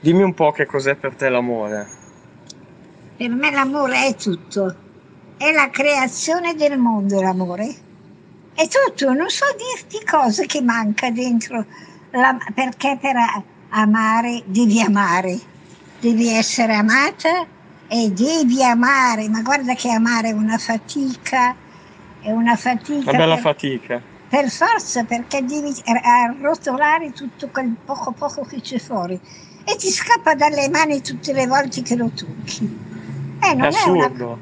Dimmi un po' che cos'è per te l'amore. Per me l'amore è tutto. È la creazione del mondo l'amore. È tutto, non so dirti cosa che manca dentro, la, perché per amare devi amare, devi essere amata e devi amare, ma guarda che amare è una fatica, è una fatica. Una bella per, fatica. Per forza, perché devi arrotolare tutto quel poco poco che c'è fuori e ti scappa dalle mani tutte le volte che lo tocchi. Eh, è assurdo, una...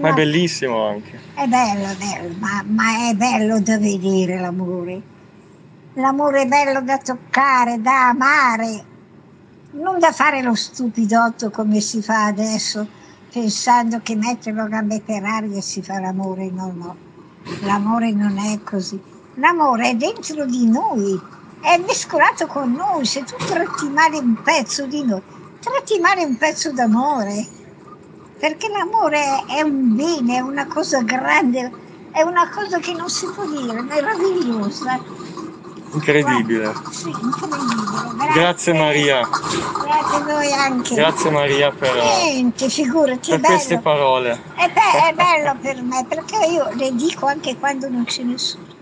ma no. è bellissimo anche. È bello, è bello, ma, ma è bello da vedere l'amore. L'amore è bello da toccare, da amare, non da fare lo stupidotto come si fa adesso, pensando che metterlo a gambe per aria si fa l'amore. No, no, l'amore non è così. L'amore è dentro di noi, è mescolato con noi. Se tu tratti male un pezzo di noi, tratti male un pezzo d'amore perché l'amore è un bene, è una cosa grande, è una cosa che non si può dire, meravigliosa. Incredibile. Guarda, sì, incredibile. Grazie. Grazie Maria. Grazie a voi anche. Grazie Maria per, Niente, figurati, per queste parole. È, be- è bello per me perché io le dico anche quando non c'è nessuno.